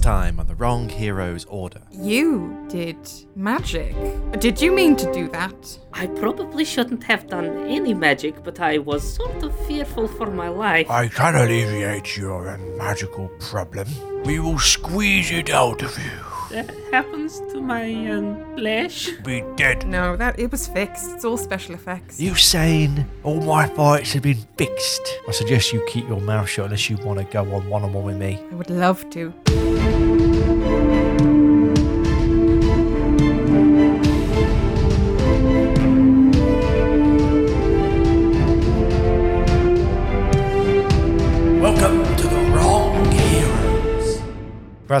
Last time on the Wrong Heroes Order. You did magic. Did you mean to do that? I probably shouldn't have done any magic, but I was sort of fearful for my life. I can alleviate your magical problem. We will squeeze it out of you. That happens to my um, flesh. Be dead. No, that it was fixed. It's all special effects. You saying all my fights have been fixed? I suggest you keep your mouth shut unless you want to go on one on one with me. I would love to.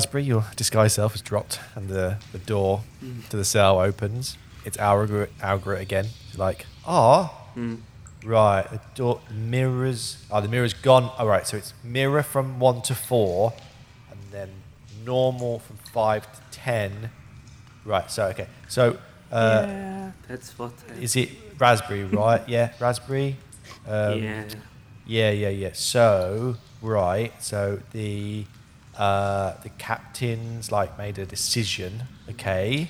Raspberry, your disguise self has dropped, and the, the door to the cell opens. It's Algrit again. She's like, ah, right. The door mirrors. Oh, the mirror's gone. All right, so it's mirror from one to four, and then normal from five to ten. Right. So okay. So uh, yeah, that's what. I, is it raspberry? Right. yeah, raspberry. Um, yeah. Yeah, yeah, yeah. So right, so the uh, the captains like made a decision. Okay.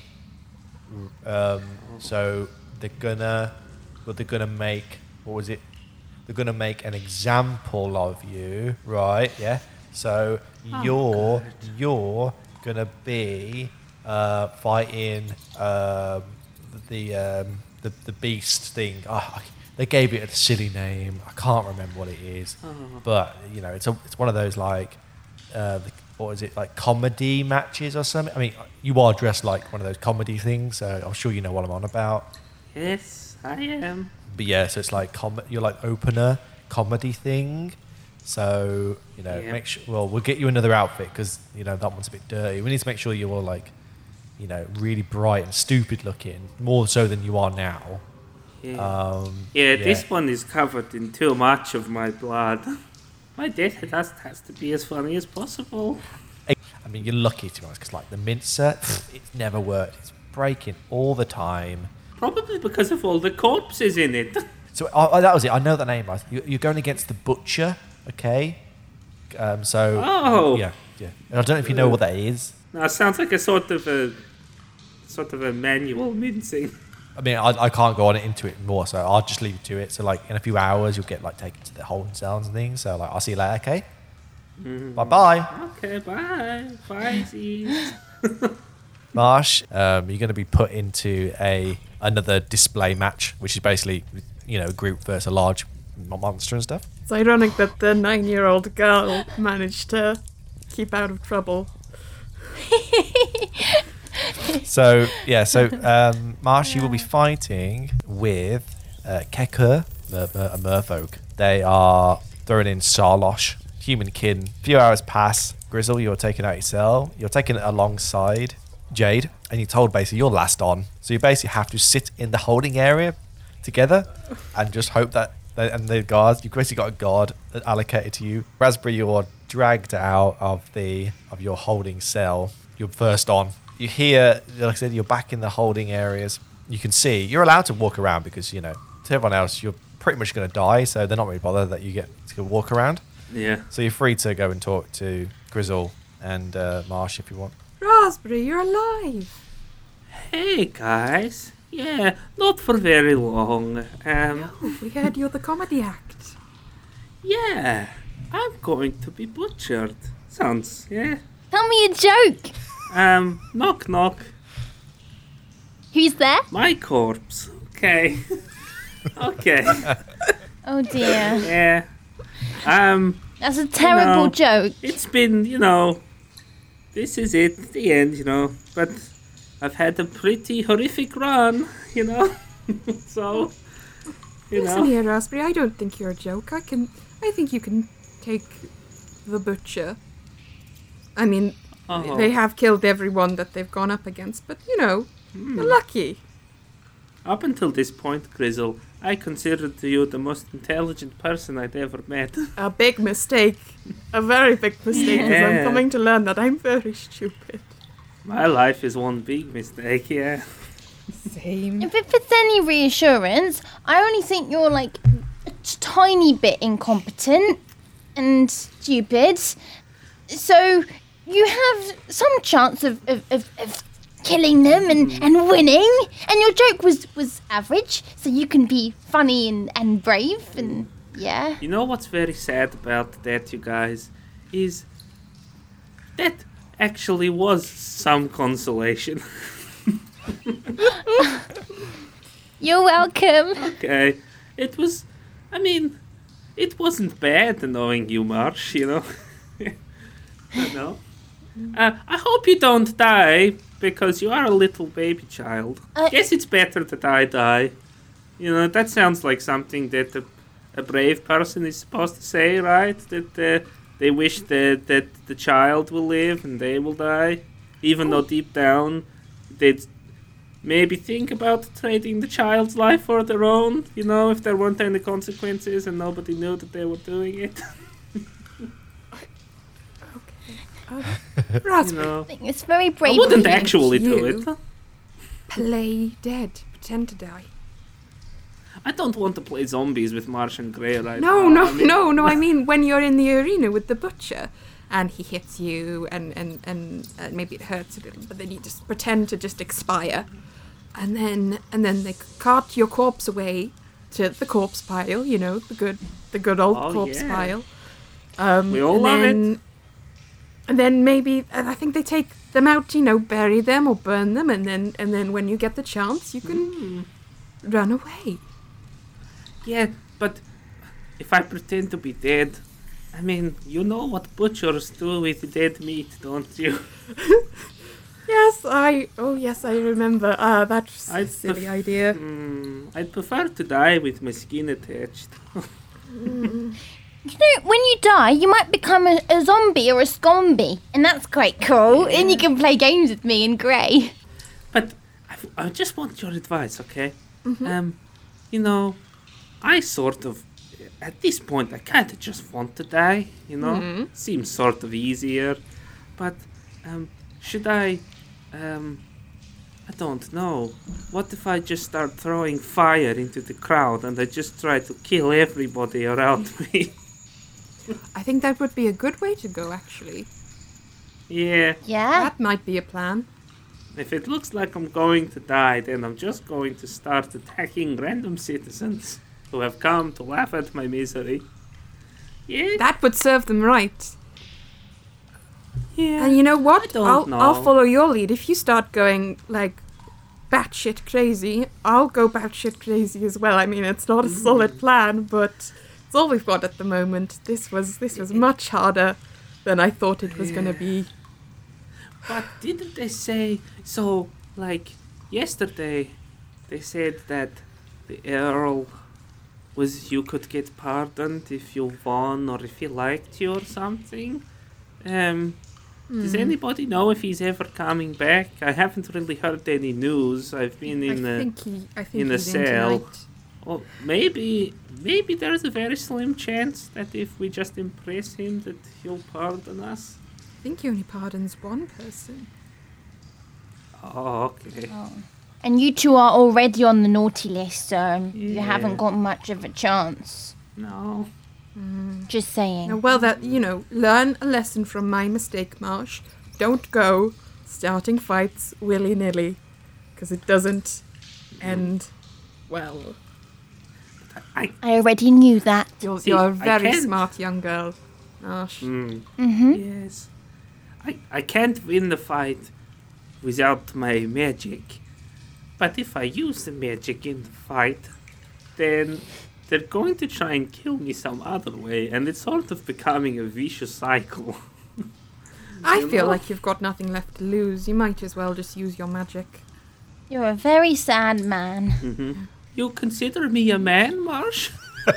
Um, so they're gonna, well, they're gonna make what was it? They're gonna make an example of you, right? Yeah. So you're you're gonna be uh, fighting um, the um, the the beast thing. I- they gave it a silly name. I can't remember what it is, but you know, it's a, it's one of those like uh, the- what is it like comedy matches or something? I mean, you are dressed like one of those comedy things, so I'm sure you know what I'm on about. Yes, I am. But yeah, so it's like com- you're like opener comedy thing. So you know, Yeah. make sure. Well, we'll get you another outfit because you know that one's a bit dirty. We need to make sure you're all like, you know, really bright and stupid looking, more so than you are now. Yeah. Um, yeah, this one is covered in too much of my blood. My death has, has to be as funny as possible. I mean, you're lucky to be honest, because like the mincer, it's never worked. It's breaking all the time. Probably because of all the corpses in it. So oh, that was it. I know the name. right? You- You're going against the butcher, okay? Um, so Oh. yeah, yeah. And I don't know if you know what that is. It sounds like a sort of a sort of a manual mincing. I mean, I, I can't go on it into it more, so I'll just leave it to it. So, like, in a few hours, you'll get like taken to the holding cells and things. So, like, I'll see you later, okay? Bye bye, Okay, bye. Bye, Zee. Marsh. Um, you're going to be put into a another display match, which is basically, you know, a group versus a large monster and stuff. It's ironic that the nine-year-old girl managed to keep out of trouble. So yeah, so um, Marsh, you will be fighting with uh, Kekur, Mer- a merfolk. They are throwing in Sarlosh, human kin. A few hours pass. Grizzle, you're taken out your cell. You're taken alongside Jade, and you're told basically you're last on. So you basically have to sit in the holding area together and just hope that. that- And the guards, you've basically got a guard allocated to you. Raspberry, you're dragged out of the of your holding cell. You're first on. You hear, like I said, you're back in the holding areas. You can see you're allowed to walk around because you know to everyone else you're pretty much going to die, so they're not really bothered that you get to walk around. Yeah. So you're free to go and talk to Grizzle and uh, Marsh if you want. Raspberry, you're alive. Hey, guys. Yeah, not for very long. Um, We heard you're the comedy act. yeah, I'm going to be butchered. Sounds, yeah. Tell me a joke. Um, knock knock. Who's there? My corpse. Okay. okay. Oh dear. Yeah. Um, That's a terrible No. joke. it's been, you know, this is it, the end, you know. But I've had a pretty horrific run, you know. so, you Listen know. here, Raspberry. I don't think you're a joke. I can. I think you can take the butcher. I mean, Oh. they have killed everyone that they've gone up against, but you know, Hmm. you're lucky. Up until this point, Grizzle, I considered you the most intelligent person I'd ever met. A big mistake. A very big mistake. Because I'm coming to learn that I'm very stupid. My life is one big mistake, yeah. Same. If it's any reassurance, I only think you're like a t- tiny bit incompetent and stupid. So you have some chance of, of, of, of killing them and, mm. and winning. And your joke was, was average, so you can be funny and, and brave and yeah. You know what's very sad about that, you guys, is that actually was some consolation. You're welcome. okay, it was. I mean, it wasn't bad knowing you, Marsh. You know. I know. Uh, I hope you don't die because you are a little baby child. Uh, Guess it's better that I die. You know that sounds like something that a, a brave person is supposed to say, right? That uh, they wish that that the child will live and they will die, even though deep down they'd maybe think about trading the child's life for their own. You know, if there weren't any consequences and nobody knew that they were doing it. you Raspberry, know, I it's very I brave. wouldn't of you. actually do it. play dead. Pretend to die. I don't want to play zombies with Martian Grey right No, now. no, I mean- no, no. I mean when you're in the arena with the butcher, and he hits you, and and and uh, maybe it hurts a little, but then you just pretend to just expire, and then and then they cart your corpse away to the corpse pile. You know the good the good old Oh, corpse yeah. pile. Um, We all love it. Then, And then maybe and I think they take them out. You know, bury them or burn them, and then and then when you get the chance, you can Hmm. run away. Yeah, but if I pretend to be dead, I mean, you know what butchers do with dead meat, don't you? Yes, I. Oh, yes, I remember. Ah, that's I a silly pref- idea. Hmm, I'd prefer to die with my skin attached. You know, when you die, you might become a, a zombie or a scombie, and that's quite cool. And you can play games with me in grey. But I, I just want your advice, okay? Um, you know, I sort of, at this point, I kind of just want to die. You know, seems sort of easier. But um, should I? Um, I don't know. What if I just start throwing fire into the crowd and I just try to kill everybody around me? I think that would be a good way to go, actually. yeah. Yeah. That might be a plan. If it looks like I'm going to die, then I'm just going to start attacking random citizens who have come to laugh at my misery. Yeah, That would serve them right. yeah. And you know what? don't I'll, I'll follow your lead. If you start going, like, batshit crazy, I'll go batshit crazy as well. I mean, it's not a Mm. solid plan, but it's all we've got at the moment. This was this was much harder than I thought it was going to be. But didn't they say so? Like yesterday, they said that the Earl was you could get pardoned if you won or if he liked you or something. Um, does anybody know if he's ever coming back? I haven't really heard any news. I've been in I a think he. I think in a he's in cell. tonight. Well, maybe maybe there's a very slim chance that if we just impress him, that he'll pardon us. I think he only pardons one person. Oh, okay. Oh. And you two are already on the naughty list, so you haven't got much of a chance. No. Mm. Just saying. Now, well, that you know, learn a lesson from my mistake, Marsh. Don't go starting fights willy nilly, because it doesn't end well. I I already knew that. You're, See, you're a I very smart young girl, Marsh. Mm, Mm-hmm. yes. I I can't win the fight without my magic. But if I use the magic in the fight, then they're going to try and kill me some other way, and it's sort of becoming a vicious cycle. I feel know? like you've got nothing left to lose. You might as well just use your magic. You're a very sad man. hmm You consider me a man, Marsh?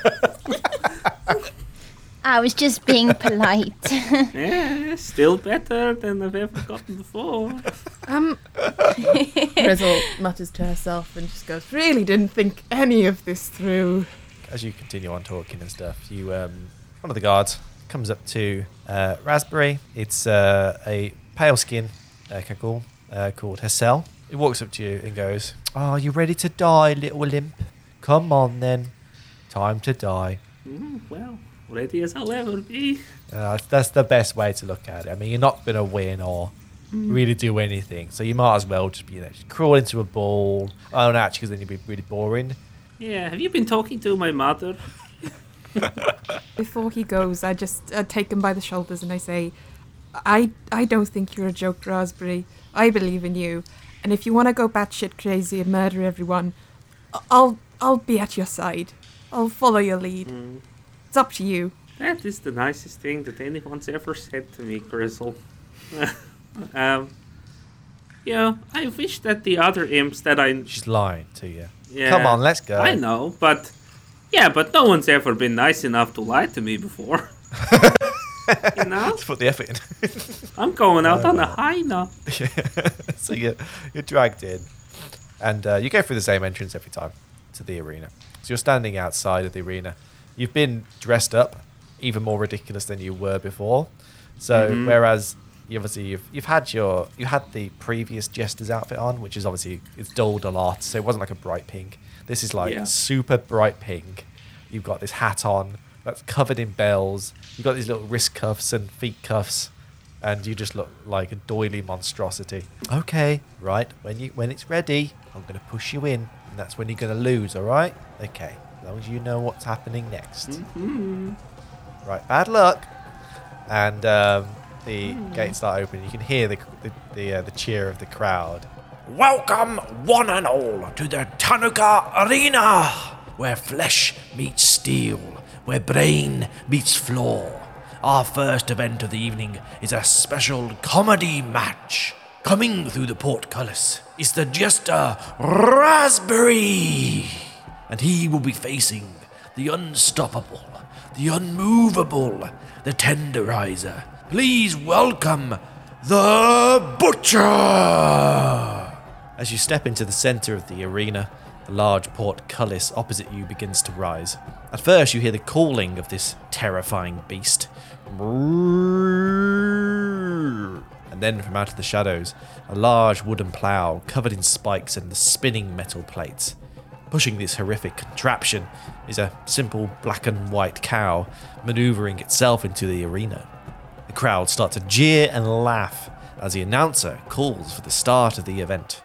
I was just being polite. yeah, still better than I've ever gotten before. Um, Grizzle mutters to herself and just goes, "Really didn't think any of this through." as you continue on talking and stuff, you um, one of the guards comes up to uh, Raspberry. It's uh, a pale skin uh, cackle uh, called Hassel. He walks up to you and goes, "Are you ready to die, little limp? Come on then, time to die." Mm, well, ready as I'll ever be. Uh, that's the best way to look at it. I mean, you're not going to win or really do anything, so you might as well just be you know just crawl into a ball. Oh, no, actually, because then you'd be really boring. Yeah, have you been talking to my mother? Before he goes, I just uh, take him by the shoulders and I say, I, I don't think you're a joke, Raspberry. I believe in you. And if you want to go batshit crazy and murder everyone, I- I'll, I'll be at your side. I'll follow your lead. It's up to you. That is the nicest thing that anyone's ever said to me, Grizzle. um, you know, I wish that the other imps that I She's lying to you. yeah, Come on, let's go. I know, but yeah, but no one's ever been nice enough to lie to me before. you know, Let's put the effort in. I'm going out on a high now. so you're, you're dragged in, and uh, you go through the same entrance every time to the arena. So you're standing outside of the arena. You've been dressed up, even more ridiculous than you were before. So whereas you obviously you've, you've had your you had the previous jester's outfit on, which is obviously it's dulled a lot, so it wasn't like a bright pink. This is like Yeah. super bright pink. You've got this hat on that's covered in bells. You've got these little wrist cuffs and feet cuffs and you just look like a doily monstrosity. Okay, right. When you when it's ready, I'm gonna push you in, and that's when you're gonna lose. All right? Okay. As long as you know what's happening next. Right. Bad luck. And um, the gates start opening. You can hear the the the, uh, the cheer of the crowd. Welcome, one and all, to the Tanuka Arena, where flesh meets steel, where brain meets floor. Our first event of the evening is a special comedy match. Coming through the portcullis is the jester Raspberry, and he will be facing the unstoppable, the unmovable, the tenderizer. Please welcome the Butcher! As you step into the center of the arena, the large portcullis opposite you begins to rise. At first, you hear the calling of this terrifying beast. And then, from out of the shadows, a large wooden plough covered in spikes and the spinning metal plates. Pushing this horrific contraption is a simple black and white cow maneuvering itself into the arena. The crowd start to jeer and laugh as the announcer calls for the start of the event.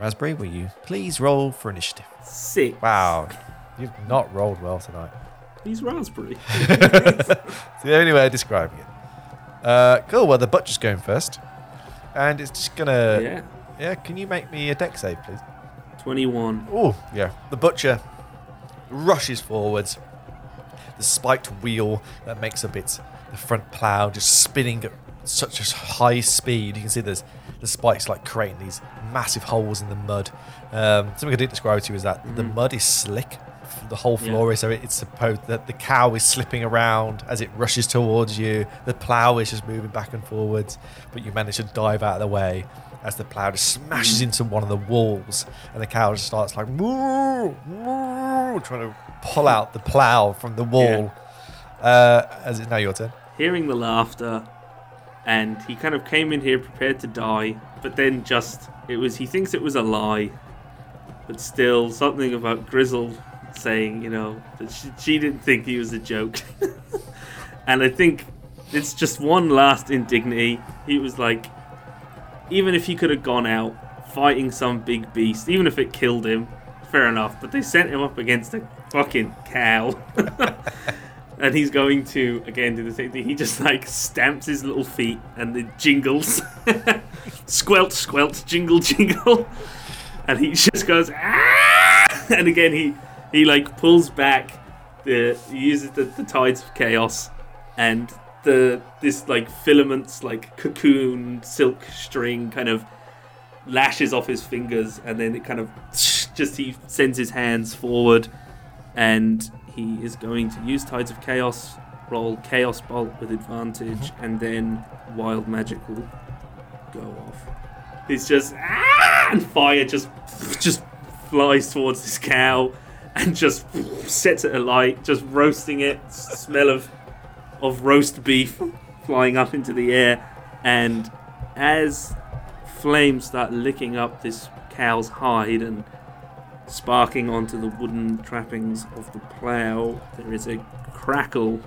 Raspberry, will you please roll for initiative? Sick. Wow, you've not rolled well tonight. He's raspberry. It's the only way of describing it. Uh, cool. Well, the butcher's going first, and it's just gonna. yeah. Yeah. Can you make me a Dex save, please? 21. Oh, yeah. The butcher rushes forwards. The spiked wheel that makes up its the front plow just spinning at such a high speed. You can see there's the spikes like creating these massive holes in the mud. Um, something I didn't describe to you is that the mud is slick. The whole Yeah. floor is so it's supposed that the cow is slipping around as it rushes towards you. The plow is just moving back and forwards, but you manage to dive out of the way as the plow just smashes into one of the walls, and the cow just starts like moo, moo, trying to pull out the plow from the wall. Uh, as it now your turn. Hearing the laughter, and he kind of came in here prepared to die, but then just. It was. He thinks it was a lie, but still something about Grizzle saying, you know, that she, she didn't think he was a joke. and I think it's just one last indignity. He was like, even if he could have gone out fighting some big beast, even if it killed him, fair enough. But they sent him up against a fucking cow. and he's going to again do the same thing. He just like stamps his little feet and it jingles. squelt, squelt, jingle, jingle. And he just goes, ah! And again, he, he like pulls back the, he uses the, the tides of chaos and the, this like filaments, like cocoon, silk string kind of lashes off his fingers and then it kind of just he sends his hands forward and he is going to use tides of chaos roll chaos bolt with advantage and then wild magic will go off. It's just ah! and fire just just flies towards this cow and just sets it alight just roasting it. Smell of of roast beef flying up into the air. And as flames start licking up this cow's hide and sparking onto the wooden trappings of the plough. There is a crackle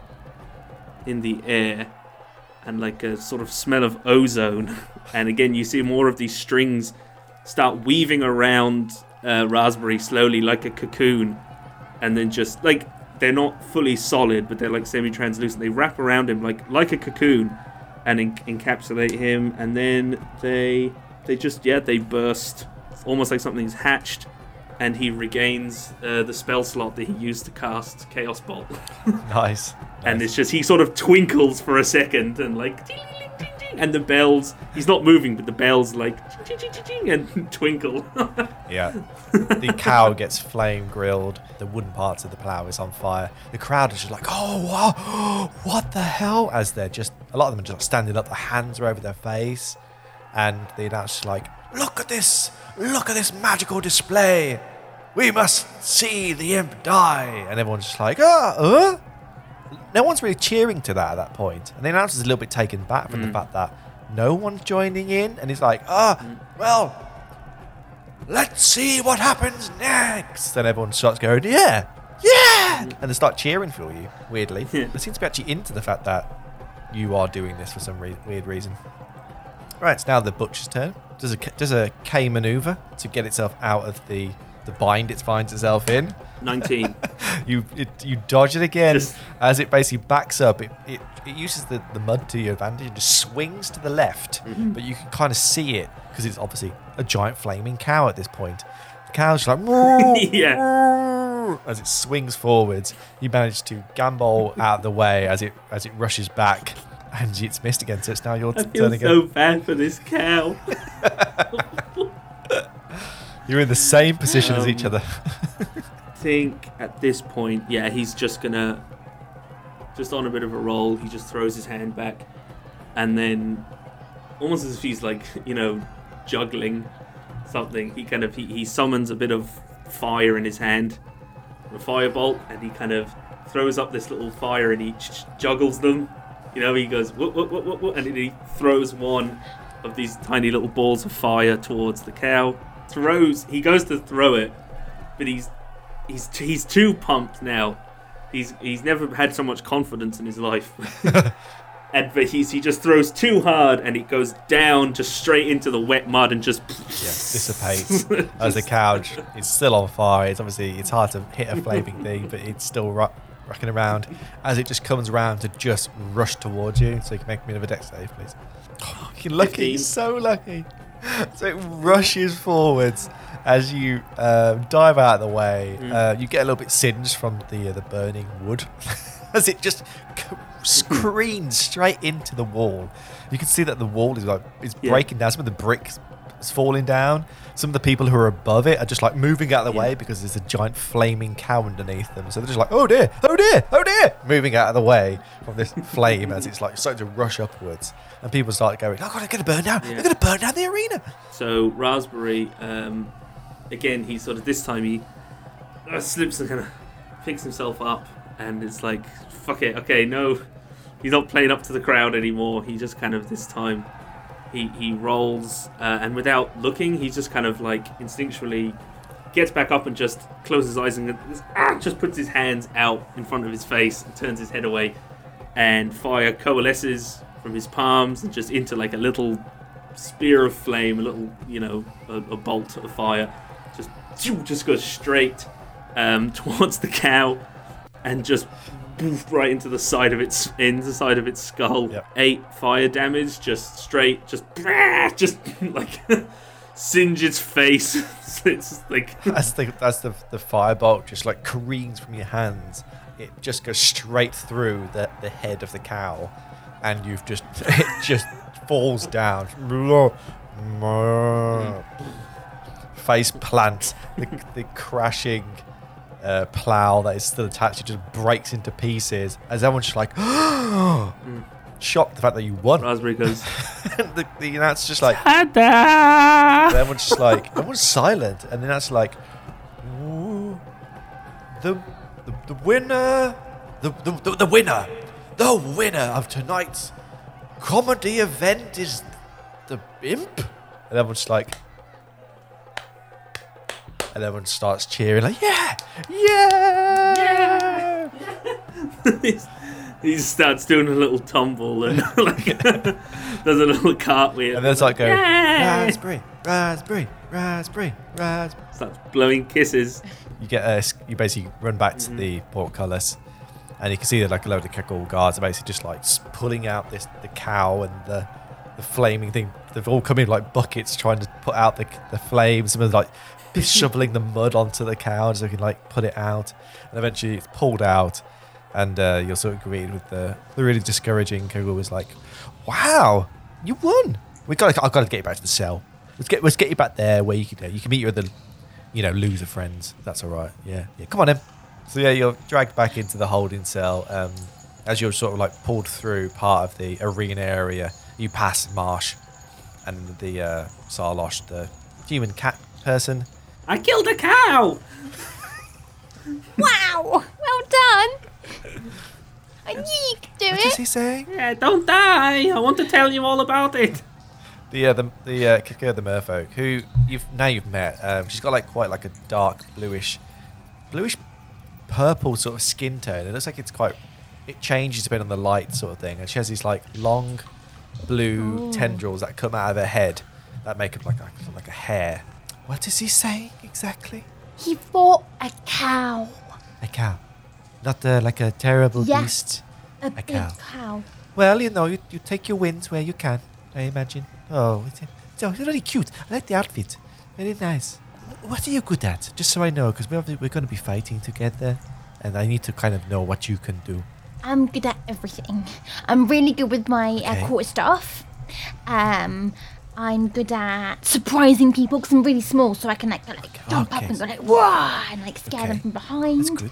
in the air and like a sort of smell of ozone. And again, you see more of these strings start weaving around uh, Raspberry slowly like a cocoon. And then just like they're not fully solid, but they're like semi translucent. They wrap around him like like a cocoon and en- encapsulate him. And then they they just, yeah, they burst almost like something's hatched. And he regains uh, the spell slot that he used to cast Chaos Bolt. Nice. and Nice. it's just he sort of twinkles for a second and like ding, ding, ding, and the bells he's not moving but the bells like and twinkle Yeah. the cow gets flame grilled. The wooden parts of the plow is on fire. The crowd is just like, oh, wow, what the hell? As they're just, a lot of them are just standing up, their hands are over their face. And the announcer's like, Look at this! Look at this magical display! We must see the imp die! and everyone's just like, ah, uh? No one's really cheering to that at that point. And the announcer's a little bit taken back from the fact that no one's joining in. And he's like, ah, well, Let's see what happens next! Then everyone starts going, yeah, yeah, and they start cheering for you. Weirdly, Yeah. they seem to be actually into the fact that you are doing this for some re- weird reason. Right, it's now the butcher's turn. Does a does a K maneuver to get itself out of the the bind it finds itself in. 19 You it, you dodge it again Just- as it basically backs up. It, it, it uses the, the mud to your advantage and just swings to the left, mm-hmm. but you can kind of see it because it's obviously a giant flaming cow at this point. The cow's just like Yeah. as it swings forwards. You manage to gambol out of the way as it as it rushes back, and it's missed again. So it's now your I turn feel again. so bad for this cow You're in the same position as each Um, other. I think at this point yeah he's just gonna just on a bit of a roll he just throws his hand back and then almost as if he's like you know juggling something he kind of he, he summons a bit of fire in his hand a firebolt and he kind of throws up this little fire and he ch- juggles them you know he goes whoop, whoop, whoop, whoop, whoop, and he throws one of these tiny little balls of fire towards the cow. Throws he goes to throw it but he's he's he's too pumped now. He's he's never had so much confidence in his life. And but he's he just throws too hard and it goes down just straight into the wet mud and just yeah, dissipates as the cow It's still on fire. It's obviously it's hard to hit a flaming thing, but it's still ro- rocking around as it just comes around to just rush towards you. So you can make me another Dex save, please. Oh, you're lucky, 15. so lucky. So it rushes forwards as you um, dive out of the way. Uh, you get a little bit singed from the uh, the burning wood as it just screams straight into the wall. You can see that the wall is like is Yeah. breaking down. Some of the bricks is falling down. Some of the people who are above it are just like moving out of the Yeah. way because there's a giant flaming cow underneath them. So they're just like, oh dear, oh dear, oh dear, moving out of the way from this flame as it's like starting to rush upwards. And people start going, oh god, they're going to burn down. Yeah. They're going to burn down the arena. So Raspberry, um, again, he sort of this time he uh, slips and kind of picks himself up, and it's like, fuck it, okay, no, he's not playing up to the crowd anymore. He just kind of this time he he rolls, uh, and without looking, he just kind of like instinctually gets back up and just closes his eyes and just, ah, just puts his hands out in front of his face and turns his head away, and fire coalesces from his palms and just into like a little spear of flame, a little, you know, a, a bolt of fire, just just goes straight um, towards the cow, and just poof, right into the side of its into the side of its skull. Yep. Eight fire damage, just straight, just just like singe its face. it's like as the as the the firebolt just like careens from your hands, it just goes straight through the, the head of the cow, and you've just it just falls down. Face plant, the, the crashing uh, plow that is still attached, it just breaks into pieces as everyone's just like shocked the fact that you won. raspberry goes. the, the announcer's just like Tada! and everyone's just like, everyone's silent, and then that's like, the, the the winner, the, the the the winner, the winner of tonight's comedy event is the imp, and everyone's just like, and everyone starts cheering like, yeah, yeah, yeah. he starts doing a little tumble and like does a little cartwheel. And then it's like going, Yay! raspberry, raspberry, raspberry, raspberry. starts blowing kisses. You get a, you basically run back to mm-hmm. the portcullis, and you can see that like a load of Kekul guards are basically just like pulling out this the cow and the the flaming thing. They've all come in like buckets trying to put out the the flames. Some of them, like shoveling the mud onto the cow so they can like put it out, and eventually it's pulled out, and uh, you're sort of greeted with the the really discouraging. Kegel was like, "Wow, you won! We got I've got to get you back to the cell. Let's get let's get you back there where you can you can meet your other you know, loser friends. That's all right. Yeah, yeah. Come on, then. So yeah, you're dragged back into the holding cell. Um, as you're sort of like pulled through part of the arena area, you pass Marsh and the uh, Sarlosh, the human cat person. I killed a cow. Wow! Well done! I knew you could do What does he say? Yeah, don't die. I want to tell you all about it. The uh, the the uh, kicker, the Merfolk, who you've now you've met. Um, she's got like quite like a dark bluish, bluish purple sort of skin tone. It looks like it's quite. It changes a bit on the light sort of thing, and she has these like long blue tendrils that come out of her head that make up like a, like a hair. What is he saying exactly? He fought a cow. A cow, not uh, like a terrible Yeah. beast. A, big cow. cow. Well, you know, you, you take your wins where you can. I imagine. Oh, it's, it's really cute. I like the outfit. Very nice. What are you good at? Just so I know, because we're, we're going to be fighting together, and I need to kind of know what you can do. I'm good at everything. I'm really good with my Okay. uh, court staff. Um, I'm good at surprising people because I'm really small, so I can like, go, like jump up Okay. and go like whoa and like scare them from behind. That's good.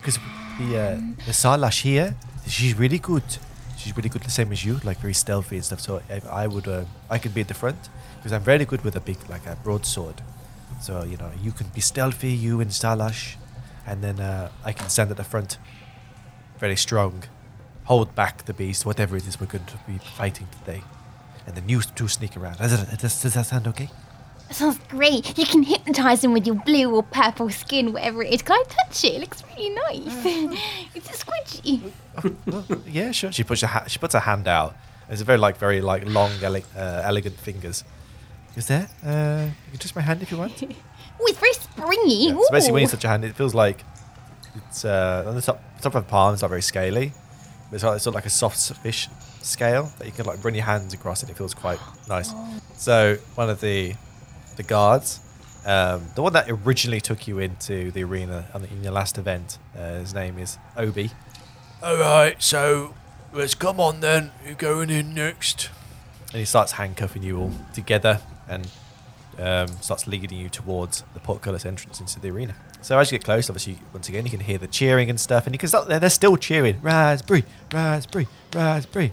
Because the uh, the Sarlash here, she's really good. She's really good, the same as you, like very stealthy and stuff. So I, I would, uh, I could be at the front because I'm very good with a big, like a broadsword. So you know, you can be stealthy, you and Sarlash, and then uh, I can stand at the front, very strong, hold back the beast, whatever it is we're going to be fighting today, and then you two sneak around. Does, does, that sound okay? That sounds great. You can hypnotize them with your blue or purple skin, whatever it is. Can I touch it? It looks really nice. it's a squidgy. Well, yeah, sure. She puts her ha- she puts her hand out. It's a very like very like long, ele- uh, elegant fingers. Is there? Uh, you can touch my hand if you want. Oh, it's very springy. Yeah, basically, when you touch your hand, it feels like it's uh, on the top top of the palm. It's not very scaly. It's, like, it's sort of like a soft fish scale that you can like run your hands across, and it feels quite nice. So one of the the guards, um, the one that originally took you into the arena in your last event, uh, his name is Obi. Alright, so let's come on then. You're going in next. and he starts handcuffing you all together and um, starts leading you towards the portcullis entrance into the arena. So as you get close, obviously, once again, you can hear the cheering and stuff, and you can start, they're, they're still cheering, raspberry, raspberry, raspberry.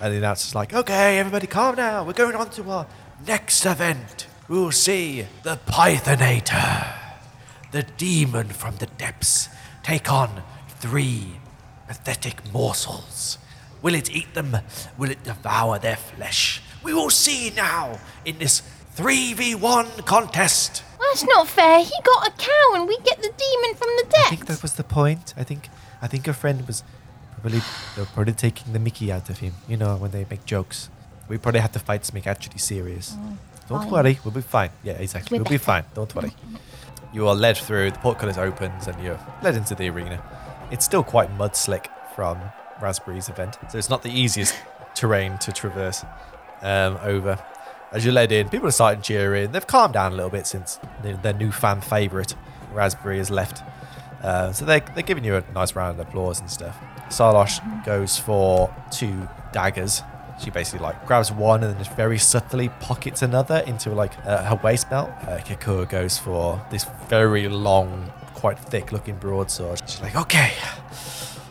And the announcer's like, okay, everybody calm down, we're going on to our Next event, we'll see the Pythonator, the demon from the depths, take on three pathetic morsels. Will it eat them? Will it devour their flesh? We will see now in this 3v1 contest. That's not fair. He got a cow and we get the demon from the deck. I think that was the point. I think I think your friend was probably they were probably taking the Mickey out of him. You know when they make jokes. We probably had to fight to make actually serious. Don't fine. worry, we'll be fine. Yeah, exactly. We're we'll be fine. Don't worry. You are led through. The portcullis opens and you're led into the arena. It's still quite mud slick from Raspberry's event, so it's not the easiest terrain to traverse um, over. As you're led in, people are starting cheering. They've calmed down a little bit since their, new fan favourite, Raspberry, has left. Uh, so they're, they're giving you a nice round of applause and stuff. Sarlosh goes for two daggers. She basically like grabs one and then just very subtly pockets another into like uh, her waist belt. Uh, goes for this very long, quite thick looking broadsword. She's like, okay,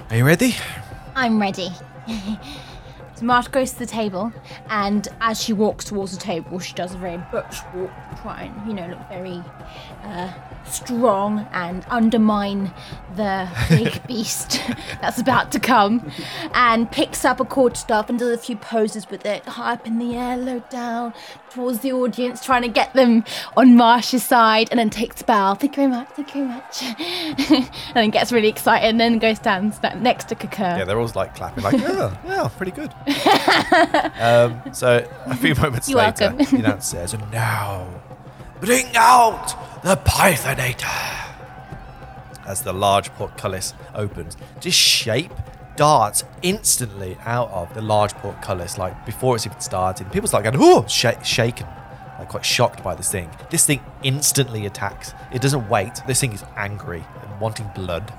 are you ready? I'm ready. So Marsh goes to the table, and as she walks towards the table, she does a very butch walk, try and you know look very uh, strong and undermine the big beast that's about to come, and picks up a quarterstaff and does a few poses with it, high up in the air, low down towards the audience, trying to get them on Marsh's side, and then takes a bow. Thank you very much. Thank you very much. and then gets really excited, and then goes down sta- next to Kakur. Yeah, they're all like clapping, like, yeah, yeah, pretty good. um, so a few moments You're later, welcome. he now says, and now, Bring out the Pythonator. as the large portcullis opens, this shape darts instantly out of the large portcullis, like before it's even started. People start going, oh, sh- shaken, like quite shocked by this thing. This thing instantly attacks. It doesn't wait. This thing is angry and wanting blood.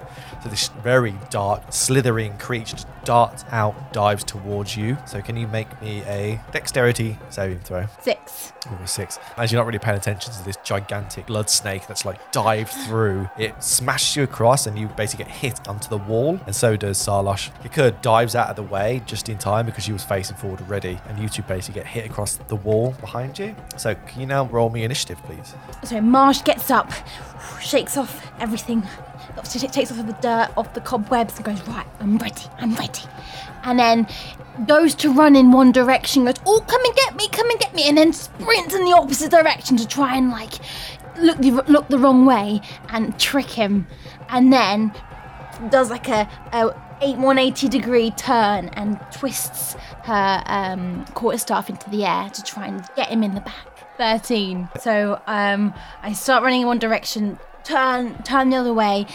So this very dark, slithering creature darts out, dives towards you. So can you make me a dexterity saving throw? Six. Ooh, six. As you're not really paying attention to this gigantic blood snake that's like dived through, it smashes you across and you basically get hit onto the wall. And so does Sarlosh. Kikur dives out of the way just in time because she was facing forward already. And you two basically get hit across the wall behind you. So can you now roll me initiative, please? So Marsh gets up, shakes off everything, she takes off the dirt, off the cobwebs, and goes, Right, I'm ready, I'm ready. And then goes to run in one direction, goes, Oh, come and get me, come and get me, and then sprints in the opposite direction to try and like look the, look the wrong way and trick him. And then does like a, a 180 degree turn and twists her um, quarterstaff into the air to try and get him in the back. 13. So um, I start running in one direction, turn turn the other way.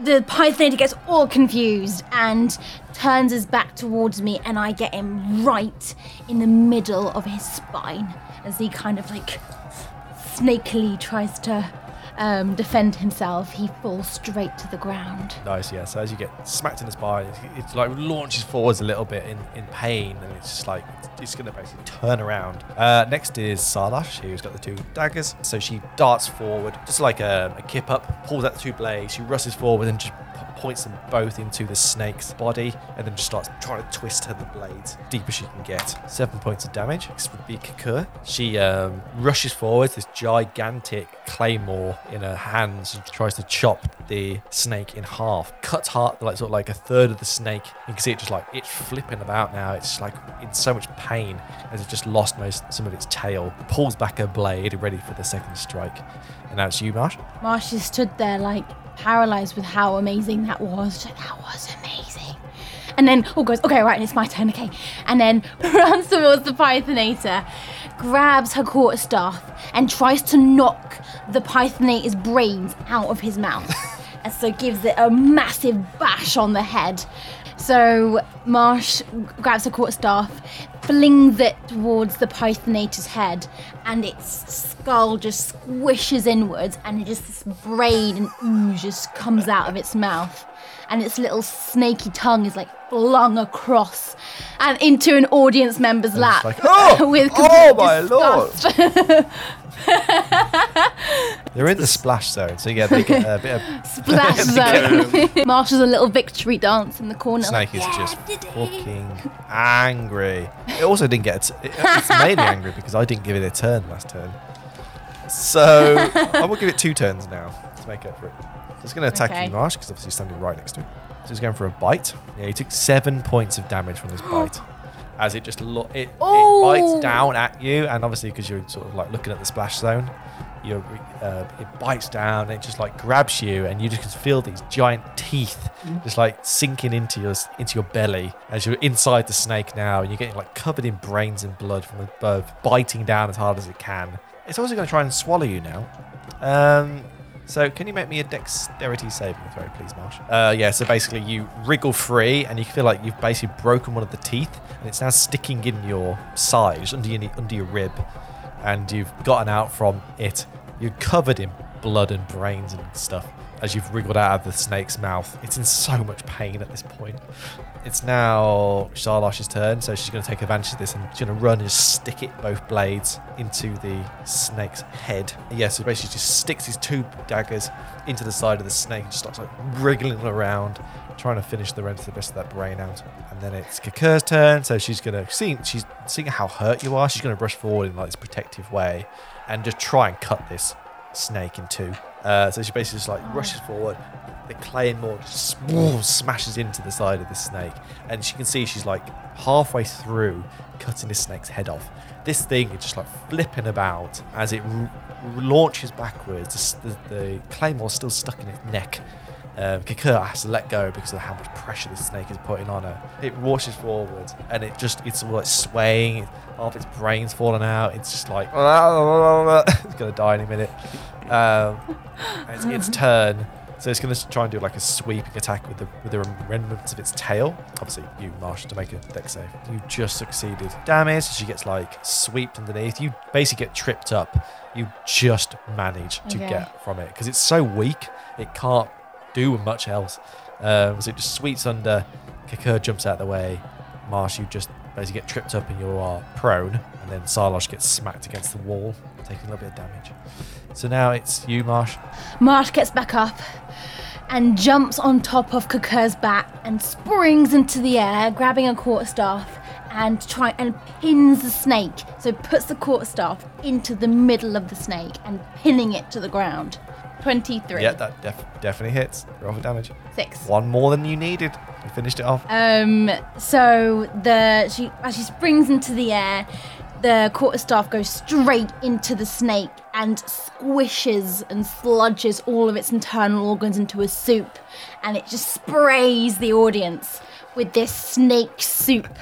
The Pythonator gets all confused and turns his back towards me, and I get him right in the middle of his spine as he kind of like snakily tries to um, defend himself. He falls straight to the ground. Nice, yeah. So as you get smacked in the spine, it, it's like launches forwards a little bit in, in pain, and it's just like it's going to basically turn around. Uh, next is Sardash, who's got the two daggers. So she darts forward, just like a, a kip up, pulls out the two blades. She rushes forward and just points them both into the snake's body, and then just starts trying to twist her the blades deep as she can get. Seven points of damage. This would be Kakur. She um, rushes forward, this gigantic claymore in her hands. She tries to chop the snake in half, cuts half, like sort of like a third of the snake. You can see it just like it's flipping about now. It's like in so much pain as it just lost most some of its tail. Pulls back her blade, ready for the second strike. And now it's you, Marsh. Marsh just stood there like paralyzed with how amazing that was. Like, that was amazing. And then oh, all goes, okay, right, and it's my turn, okay. And then runs towards the Pythonator, grabs her quarterstaff, and tries to knock the Pythonator's brains out of his mouth. and so gives it a massive bash on the head. So Marsh grabs her quarterstaff, flings it towards the Pythonator's head, and its skull just squishes inwards, and just this brain and ooze just comes out of its mouth. And its little snaky tongue is like flung across and into an audience member's lap. like, "Oh! with Oh, my lord!" disgust. They're in the splash zone, so yeah, they get a bit of Splash zone. Marshall's a little victory dance in the corner. Snake like, is "Yeah, just I did it." fucking angry. It also didn't get. A t- it- it's mainly angry because I didn't give it a turn last turn. So I will give it two turns now to make up for it. So it's going to attack Okay. you, Marsh, because obviously you're standing right next to it. So he's going for a bite. Yeah, he took seven points of damage from this bite. As it just lo- it, it bites down at you, and obviously because you're sort of like looking at the splash zone, you uh, it bites down, and it just like grabs you, and you just can feel these giant teeth just like sinking into your into your belly as you're inside the snake now, and you're getting like covered in brains and blood from above, biting down as hard as it can. It's also going to try and swallow you now. Um, so can you make me a dexterity saving throw, please, Marsh? Uh, yeah. So basically, you wriggle free, and you feel like you've basically broken one of the teeth, and it's now sticking in your side, under your under your rib, and you've gotten out from it. You're covered in blood and brains and stuff as you've wriggled out of the snake's mouth. It's in so much pain at this point. It's now Charlosh's turn, so she's going to take advantage of this and she's going to run and stick it both blades into the snake's head. Yeah, so basically she just sticks these two daggers into the side of the snake and just starts like wriggling around, trying to finish the rest of that brain out. And then it's Kakur's turn, so she's gonna see she's seeing how hurt you are. She's gonna rush forward in like this protective way, and just try and cut this snake in two. Uh, so she basically just like rushes forward. The claymore just swoom, smashes into the side of the snake, and she can see she's like halfway through cutting this snake's head off. This thing is just like flipping about as it r- launches backwards. The, the, the claymore's still stuck in its neck. Um, Kakura has to let go because of how much pressure the snake is putting on her. It washes forward and it just, it's all like swaying. Half its brain's falling out. It's just like, it's going to die any minute. Um, it's its turn. So it's going to try and do like a sweeping attack with the with the remnants of its tail. Obviously, you, Marsh, to make a Dex save. You just succeeded. Damage. She gets like swept underneath. You basically get tripped up. You just manage to Okay. get from it because it's so weak. It can't do much else. Um, so it just sweeps under. Kakur jumps out of the way. Marsh, you just basically get tripped up and you are prone. And then Sarlosh gets smacked against the wall, taking a little bit of damage. So now it's you, Marsh. Marsh gets back up and jumps on top of Kakur's back and springs into the air, grabbing a quarterstaff and try and pins the snake. So puts the quarterstaff into the middle of the snake and pinning it to the ground. 23. Yeah, that def- definitely hits. Roll for damage. Six. One more than you needed. You finished it off. Um, so the she as she springs into the air, the quarterstaff goes straight into the snake and squishes and sludges all of its internal organs into a soup, and it just sprays the audience with this snake soup,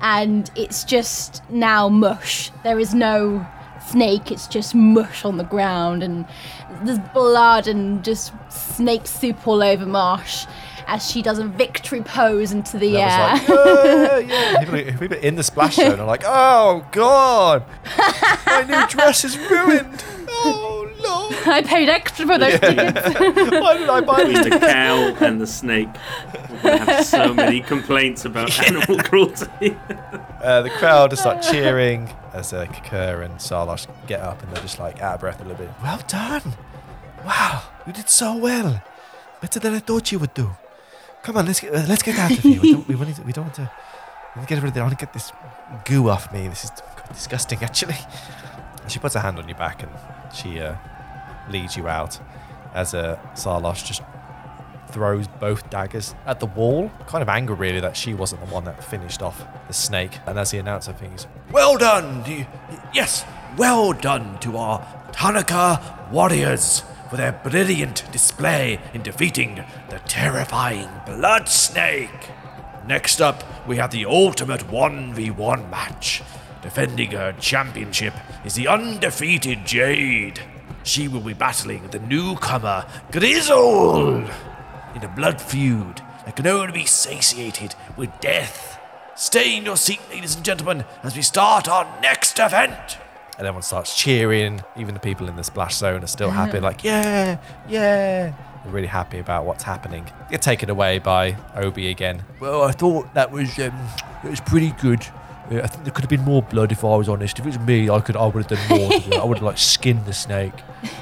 and it's just now mush. There is no snake, it's just mush on the ground, and there's blood and just snake soup all over Marsh as she does a victory pose into the air. That was like, yeah, yeah. People, people in the splash zone are like, oh god, my new dress is ruined. Oh lord, I paid extra for those tickets. why did I buy these? The cow and the snake. We're have so many complaints about animal cruelty. Uh, the crowd just start cheering as uh, Kakur and Sarlosh get up and they're just like out of breath a little bit. Well done. Wow, you did so well. Better than I thought you would do. Come on, let's get uh, let's get out of here. We don't, we, want to, we don't want to. Get rid of it. I want to get this goo off me. This is disgusting, actually. She puts her hand on your back and she uh, leads you out as uh, Sarlosh just throws both daggers at the wall. Kind of angry, really, that she wasn't the one that finished off the snake. And as he announces things, Well done! to- Yes, well done to our Tanaka warriors for their brilliant display in defeating the terrifying Blood Snake. Next up, we have the ultimate 1v1 match. Defending her championship is the undefeated Jade. She will be battling the newcomer Grizzle in a blood feud that can only be satiated with death. Stay in your seat, ladies and gentlemen, as we start our next event. and everyone starts cheering. Even the people in the splash zone are still happy, like, yeah, yeah. They're really happy about what's happening. Get taken away by Obi again. Well, I thought that was um, it was pretty good. I think there could have been more blood if I was honest. If it was me, I could I would have done more. I would have like skinned the snake.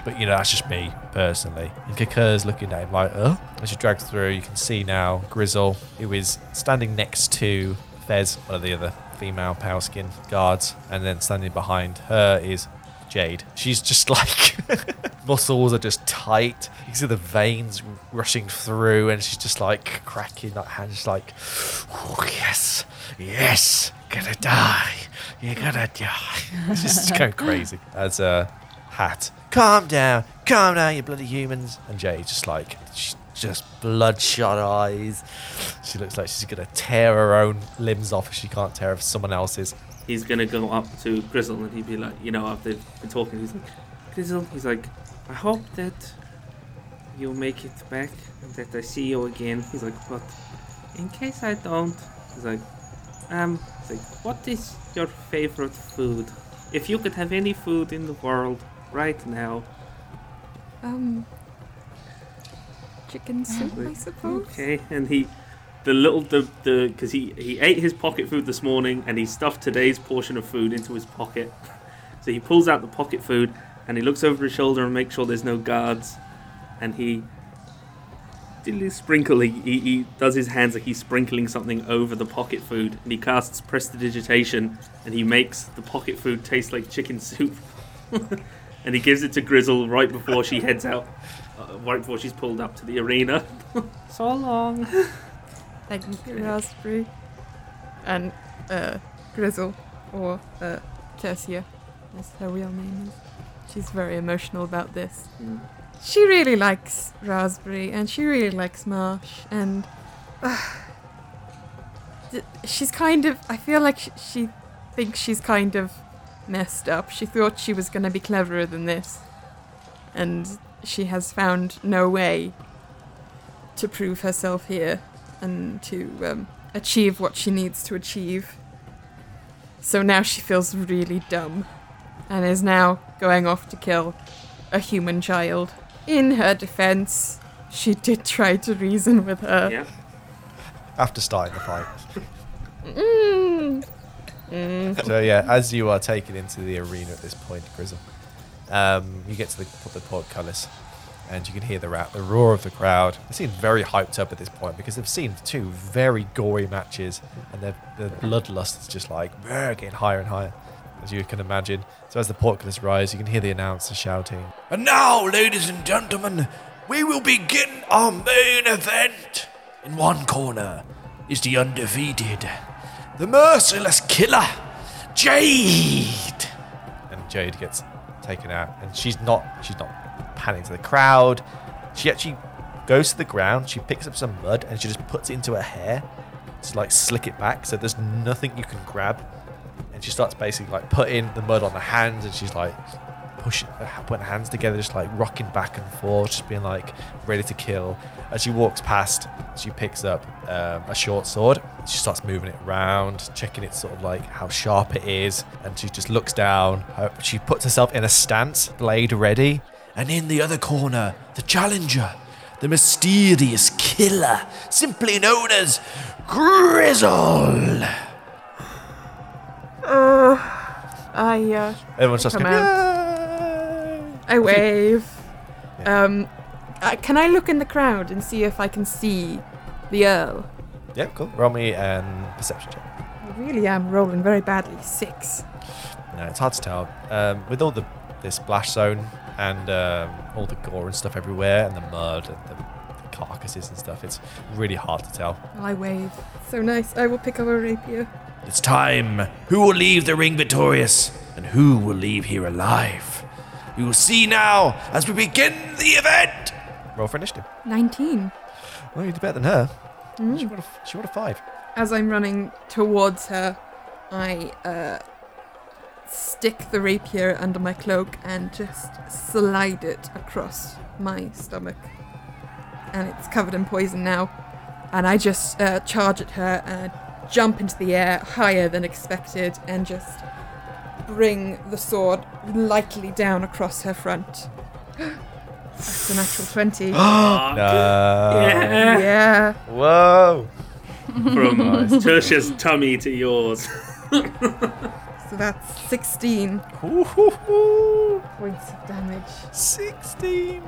But you know, that's just me personally. And Kakur's looking at him like, oh. As she drags through, you can see now Grizzle, who is standing next to Fez, one of the other female pale skin guards, and then standing behind her is Jade. She's just like muscles are just tight. You can see the veins rushing through, and she's just like cracking that hand, just like, oh, yes, yes, gonna die, you're gonna die. It's just go crazy. As a hat, calm down, calm down, you bloody humans. And Jade's just like, she's just bloodshot eyes. She looks like she's gonna tear her own limbs off if she can't tear off someone else's. He's gonna go up to Grizzle and he'd be like, you know, after they've been talking, he's like, Grizzle, he's like, I hope that you'll make it back and that I see you again. He's like, but in case I don't, he's like, um, what is your favorite food? If you could have any food in the world right now, Um, chicken soup, I suppose. Okay, and he, the little the the because he he ate his pocket food this morning and he stuffed today's portion of food into his pocket. So he pulls out the pocket food and he looks over his shoulder and makes sure there's no guards, and he diddly sprinkle. He, he, he does his hands like he's sprinkling something over the pocket food, and he casts prestidigitation, and he makes the pocket food taste like chicken soup. and he gives it to Grizzle right before she heads out, uh, right before she's pulled up to the arena. so long. Thank you, Raspberry. And uh, Grizzle, or uh, Tertia, as her real name is. She's very emotional about this. Mm. She really likes Raspberry, and she really likes Marsh, and uh, she's kind of. I feel like sh- she thinks she's kind of messed up. She thought she was going to be cleverer than this, and she has found no way to prove herself here and to um, achieve what she needs to achieve. So now she feels really dumb and is now going off to kill a human child. In her defense, she did try to reason with her. Yeah. After starting the fight. Mm. Mm. so yeah, as you are taken into the arena at this point, Grizzle, um, you get to the, the portcullis, and you can hear the ra- the roar of the crowd. They seem very hyped up at this point because they've seen two very gory matches, and their the bloodlust is just like "Brr," getting higher and higher, as you can imagine. So as the portcullis rise, you can hear the announcer shouting, And now, ladies and gentlemen, we will begin our main event. In one corner is the undefeated, the merciless killer, Jade. and Jade gets taken out, and she's not she's not panning to the crowd. She actually goes to the ground. She picks up some mud and she just puts it into her hair to like slick it back, so there's nothing you can grab. And she starts basically like putting the mud on her hands, and she's like pushing, putting her hands together, just like rocking back and forth, just being like ready to kill. As she walks past, she picks up um, a short sword. She starts moving it around, checking it sort of like how sharp it is, and she just looks down. She puts herself in a stance, blade ready. And in the other corner, the challenger, the mysterious killer, simply known as Grizzle. Uh, I uh, Everyone's just going, out. I wave. Yeah. Um, uh, can I look in the crowd and see if I can see the Earl? Yeah, cool. Roll me an perception check. I really am rolling very badly. Six. No, it's hard to tell. Um, with all the this splash zone and um, all the gore and stuff everywhere, and the mud and the, the carcasses and stuff, it's really hard to tell. I wave. So nice. I will pick up a rapier. It's time. Who will leave the ring victorious, and who will leave here alive? We will see now as we begin the event. Roll for initiative. 19. Well, you did better than her. She rolled a, she rolled a five. As I'm running towards her, I uh, stick the rapier under my cloak and just slide it across my stomach. And it's covered in poison now. And I just uh, charge at her and jump into the air higher than expected and just bring the sword lightly down across her front. That's a natural 20. Ah, ah, no. Yeah. Yeah. Whoa. From Tertia's tummy to yours. so that's 16 points of damage. 16.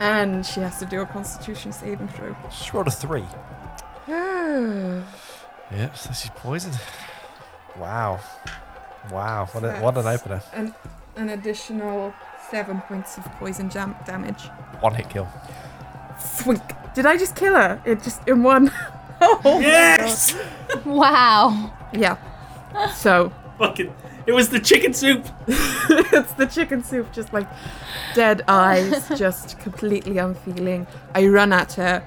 And she has to do a constitution saving throw. She rolled a 3. Yep, so she's poisoned. Wow. Wow. What, a, what an That's opener. An, an additional seven points of poison jam- damage. One hit kill. Thwink. Did I just kill her? It just in one. oh my Yes! Wow. Yeah. So Fucking. It was the chicken soup! it's the chicken soup, just like dead eyes, just completely unfeeling. I run at her,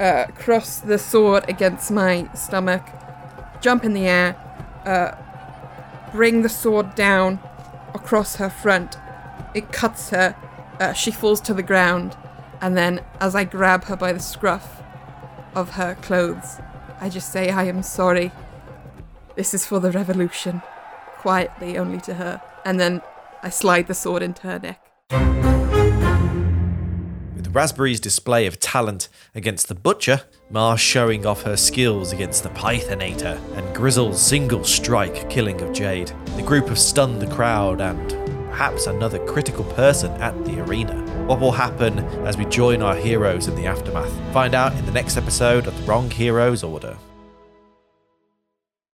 uh, cross the sword against my stomach, jump in the air, uh, bring the sword down across her front. It cuts her. Uh, she falls to the ground, and then as I grab her by the scruff of her clothes, I just say, "I am sorry. This is for the revolution." quietly only to her, and then I slide the sword into her neck. With Raspberry's display of talent against the Butcher, Marsh showing off her skills against the Pythonator, and Grizzle's single strike killing of Jade, the group have stunned the crowd and perhaps another critical person at the arena. What will happen as we join our heroes in the aftermath? Find out in the next episode of the Wrong Heroes Order.